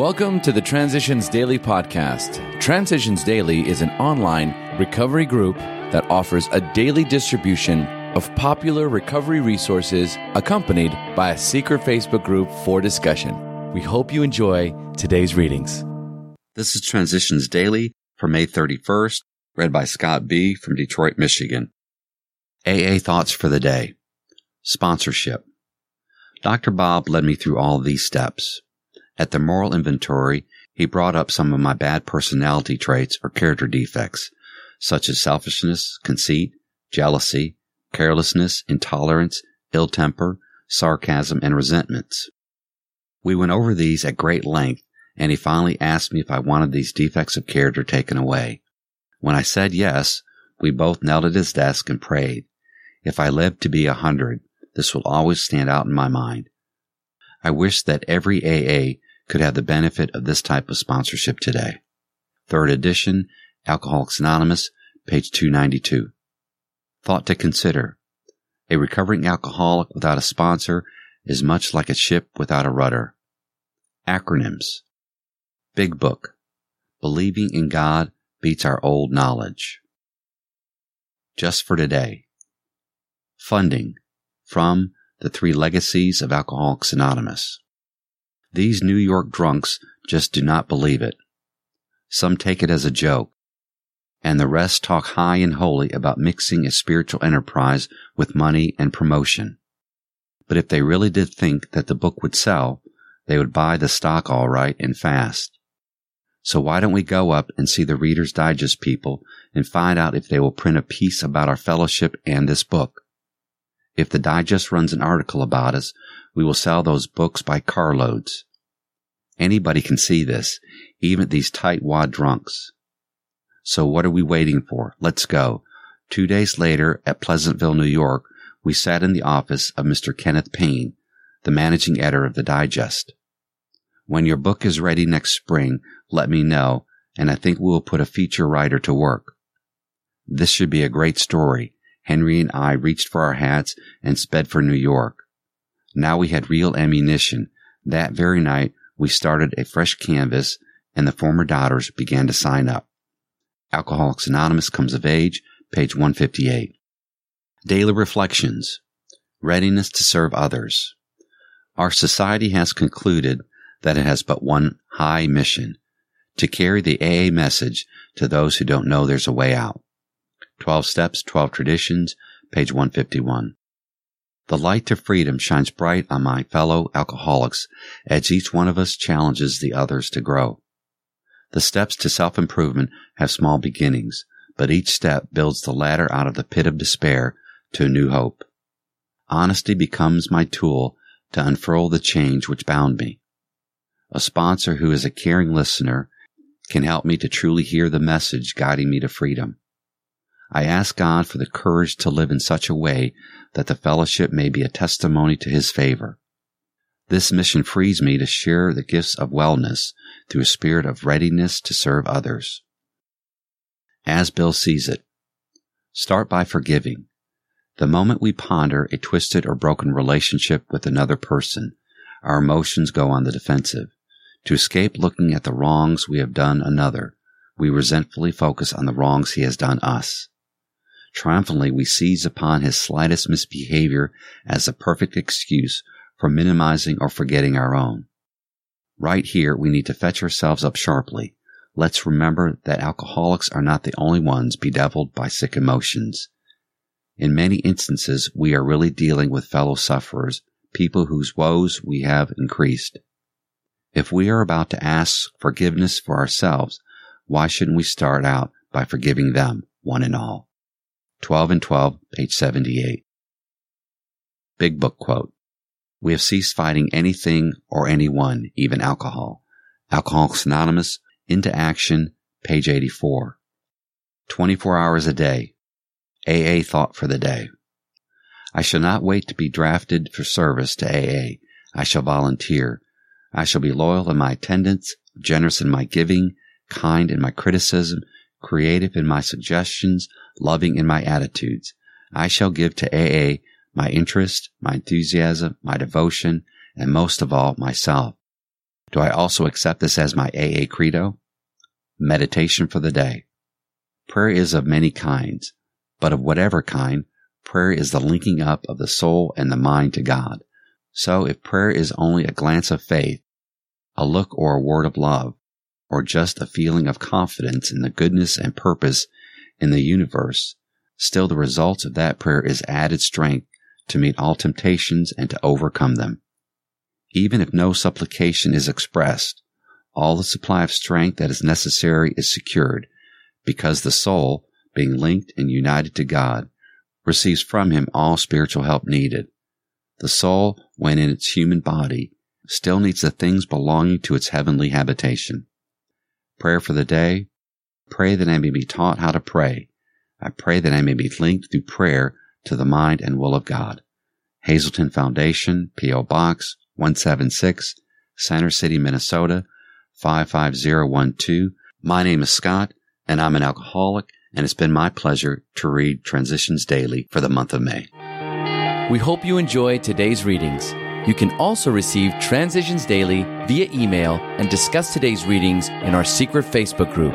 Welcome to the Transitions Daily podcast. Transitions Daily is an online recovery group that offers a daily distribution of popular recovery resources accompanied by a secret Facebook group for discussion. We hope you enjoy today's readings. This is Transitions Daily for May 31st, read by Scott B. from Detroit, Michigan. AA Thoughts for the Day. Sponsorship. Dr. Bob led me through all these steps. At the moral inventory, he brought up some of my bad personality traits or character defects, such as selfishness, conceit, jealousy, carelessness, intolerance, ill temper, sarcasm, and resentments. We went over these at great length, and he finally asked me if I wanted these defects of character taken away. When I said yes, we both knelt at his desk and prayed. If I live to be a hundred, this will always stand out in my mind. I wish that every AA could have the benefit of this type of sponsorship today. Third edition, Alcoholics Anonymous, page 292. Thought to consider. A recovering alcoholic without a sponsor is much like a ship without a rudder. Acronyms. Big Book. Believing in God beats our old knowledge. Just for today. Funding. From the Three Legacies of Alcoholics Anonymous. These New York drunks just do not believe it. Some take it as a joke, and the rest talk high and holy about mixing a spiritual enterprise with money and promotion. But if they really did think that the book would sell, they would buy the stock all right and fast. So why don't we go up and see the Reader's Digest people and find out if they will print a piece about our fellowship and this book? If the Digest runs an article about us, we will sell those books by carloads. Anybody can see this, even these tight-wad drunks. So what are we waiting for? Let's go. Two days later, at Pleasantville, New York, we sat in the office of Mr. Kenneth Payne, the managing editor of the Digest. When your book is ready next spring, let me know, and I think we will put a feature writer to work. This should be a great story. Henry and I reached for our hats and sped for New York. Now we had real ammunition. That very night, we started a fresh canvass and the former doubters began to sign up. Alcoholics Anonymous comes of age, page 158. Daily Reflections. Readiness to serve others. Our society has concluded that it has but one high mission, to carry the AA message to those who don't know there's a way out. 12 Steps, 12 Traditions, page 151. The light to freedom shines bright on my fellow alcoholics as each one of us challenges the others to grow. The steps to self-improvement have small beginnings, but each step builds the ladder out of the pit of despair to new hope. Honesty becomes my tool to unfurl the change which bound me. A sponsor who is a caring listener can help me to truly hear the message guiding me to freedom. I ask God for the courage to live in such a way that the fellowship may be a testimony to His favor. This mission frees me to share the gifts of wellness through a spirit of readiness to serve others. As Bill sees it, start by forgiving. The moment we ponder a twisted or broken relationship with another person, our emotions go on the defensive. To escape looking at the wrongs we have done another, we resentfully focus on the wrongs he has done us. Triumphantly, we seize upon his slightest misbehavior as a perfect excuse for minimizing or forgetting our own. Right here, we need to fetch ourselves up sharply. Let's remember that alcoholics are not the only ones bedeviled by sick emotions. In many instances, we are really dealing with fellow sufferers, people whose woes we have increased. If we are about to ask forgiveness for ourselves, why shouldn't we start out by forgiving them, one and all? 12 and 12, page 78. Big Book quote. We have ceased fighting anything or anyone, even alcohol. Alcoholics Anonymous, Into Action, page 84. 24 hours a day. AA thought for the day. I shall not wait to be drafted for service to AA. I shall volunteer. I shall be loyal in my attendance, generous in my giving, kind in my criticism, creative in my suggestions, loving in my attitudes. I shall give to AA my interest, my enthusiasm, my devotion, and most of all, myself. Do I also accept this as my AA credo? Meditation for the day. Prayer is of many kinds, but of whatever kind, prayer is the linking up of the soul and the mind to God. So if prayer is only a glance of faith, a look or a word of love, or just a feeling of confidence in the goodness and purpose in the universe, still the result of that prayer is added strength to meet all temptations and to overcome them. Even if no supplication is expressed, all the supply of strength that is necessary is secured because the soul, being linked and united to God, receives from him all spiritual help needed. The soul, when in its human body, still needs the things belonging to its heavenly habitation. Prayer for the day. Pray that I may be taught how to pray. I pray that I may be linked through prayer to the mind and will of God. Hazelden Foundation, P.O. Box 176, Center City, Minnesota 55012. My name is Scott and I'm an alcoholic and it's been my pleasure to read Transitions Daily for the month of May. We hope you enjoy today's readings. You can also receive Transitions Daily via email and discuss today's readings in our secret Facebook group.